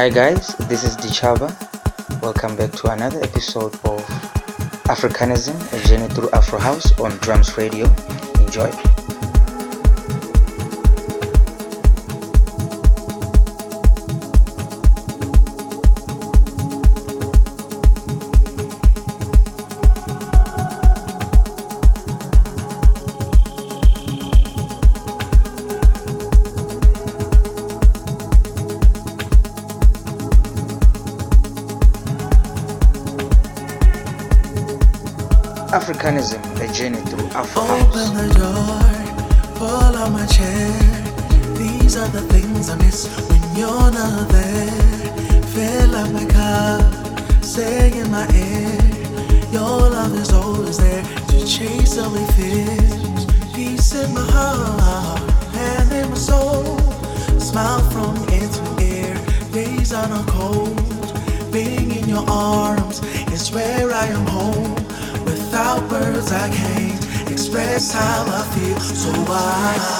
Hi guys, this is Ditjhaba. Welcome back to another episode of Africanism, a journey through Afro House on Drums Radio. Enjoy. Africanism, a journey through Afro House. Open the door, pull out my chair. These are the things I miss when you're not there. Fill up my cup, say in my ear. Your love is always there to chase away fears. Peace in my heart and in my soul. Smile from ear to ear. Days are not cold. Being in your arms is where I am home. Without words, I can't express how I feel. So I.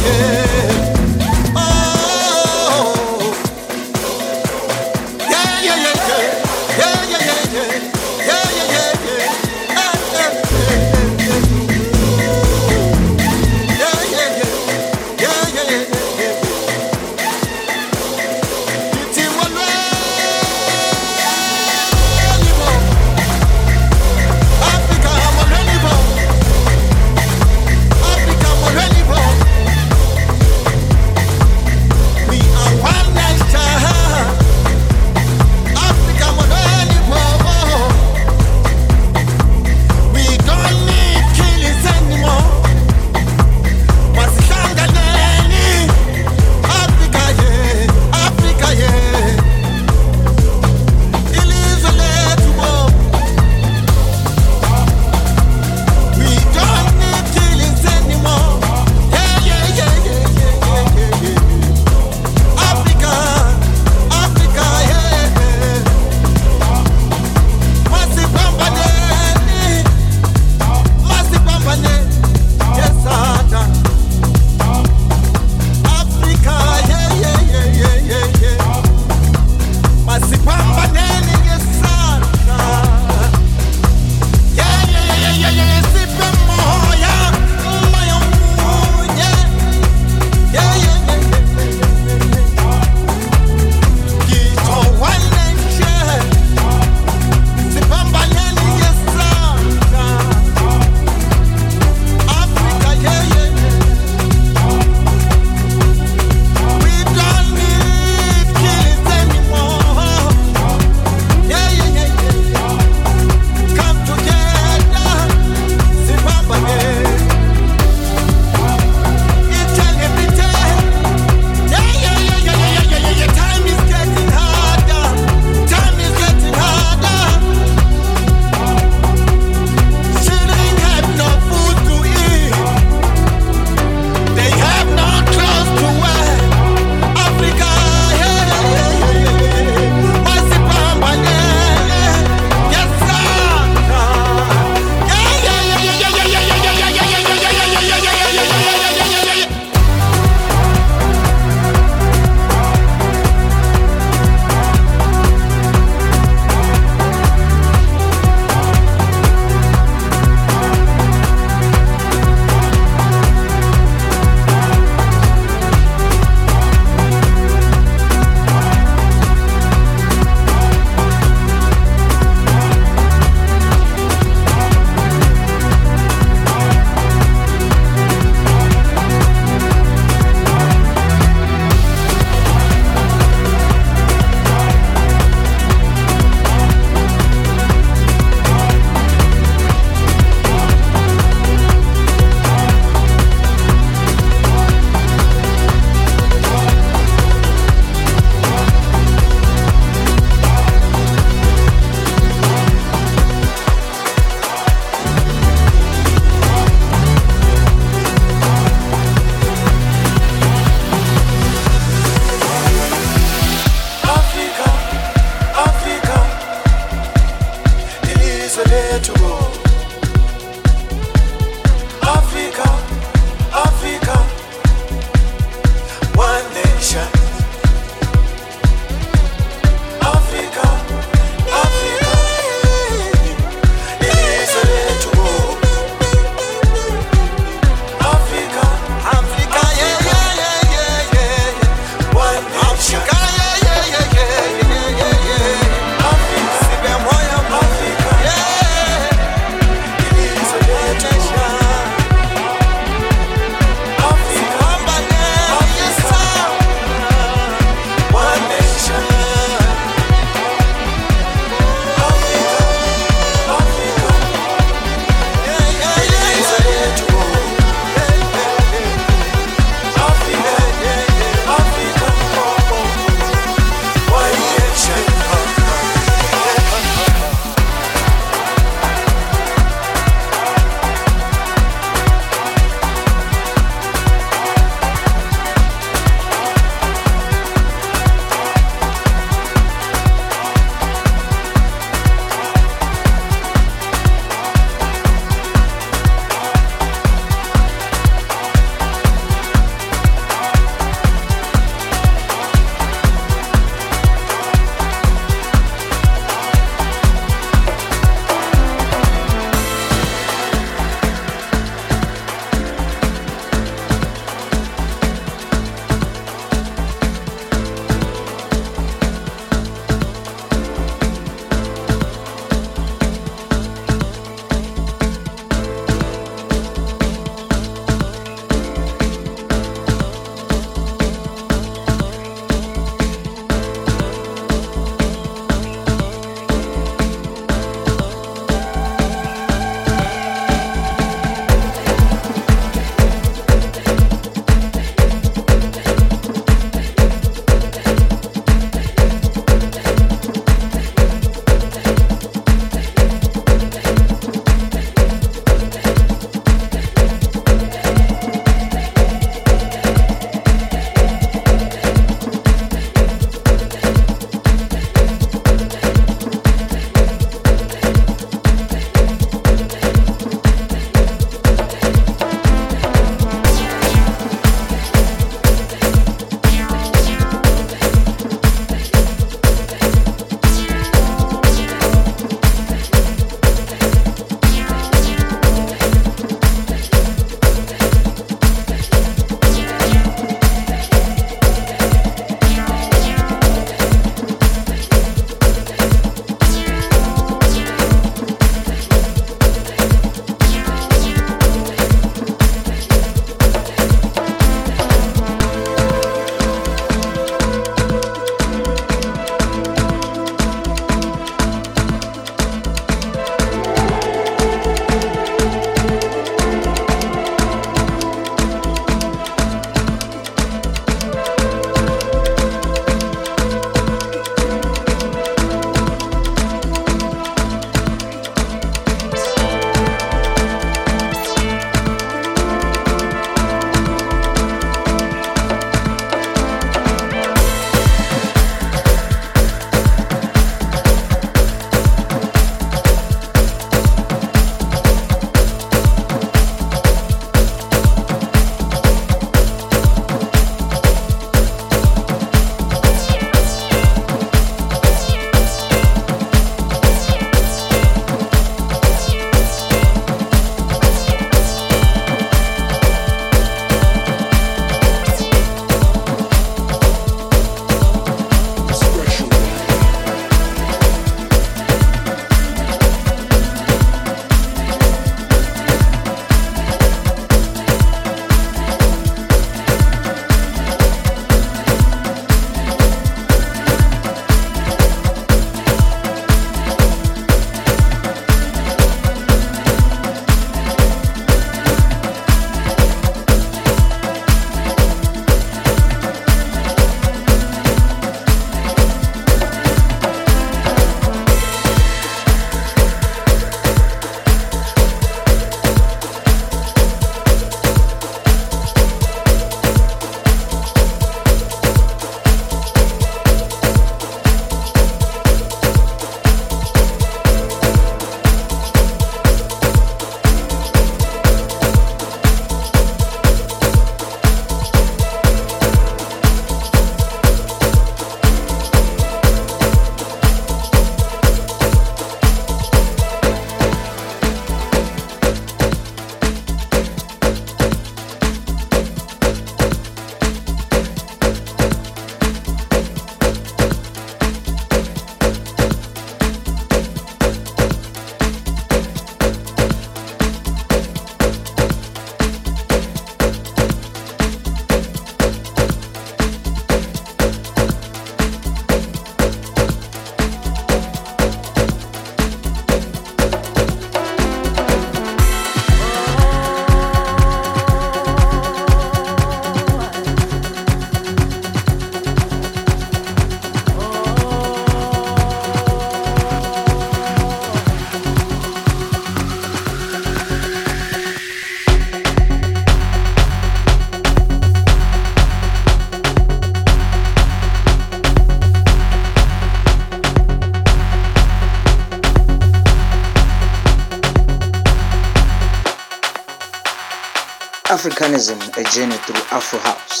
Africanism, a journey through Afro House.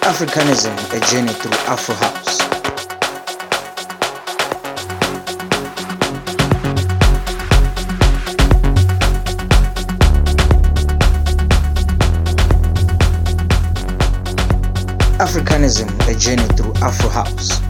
Africanism, a journey through Afro House. Africanism, a journey through Afro House.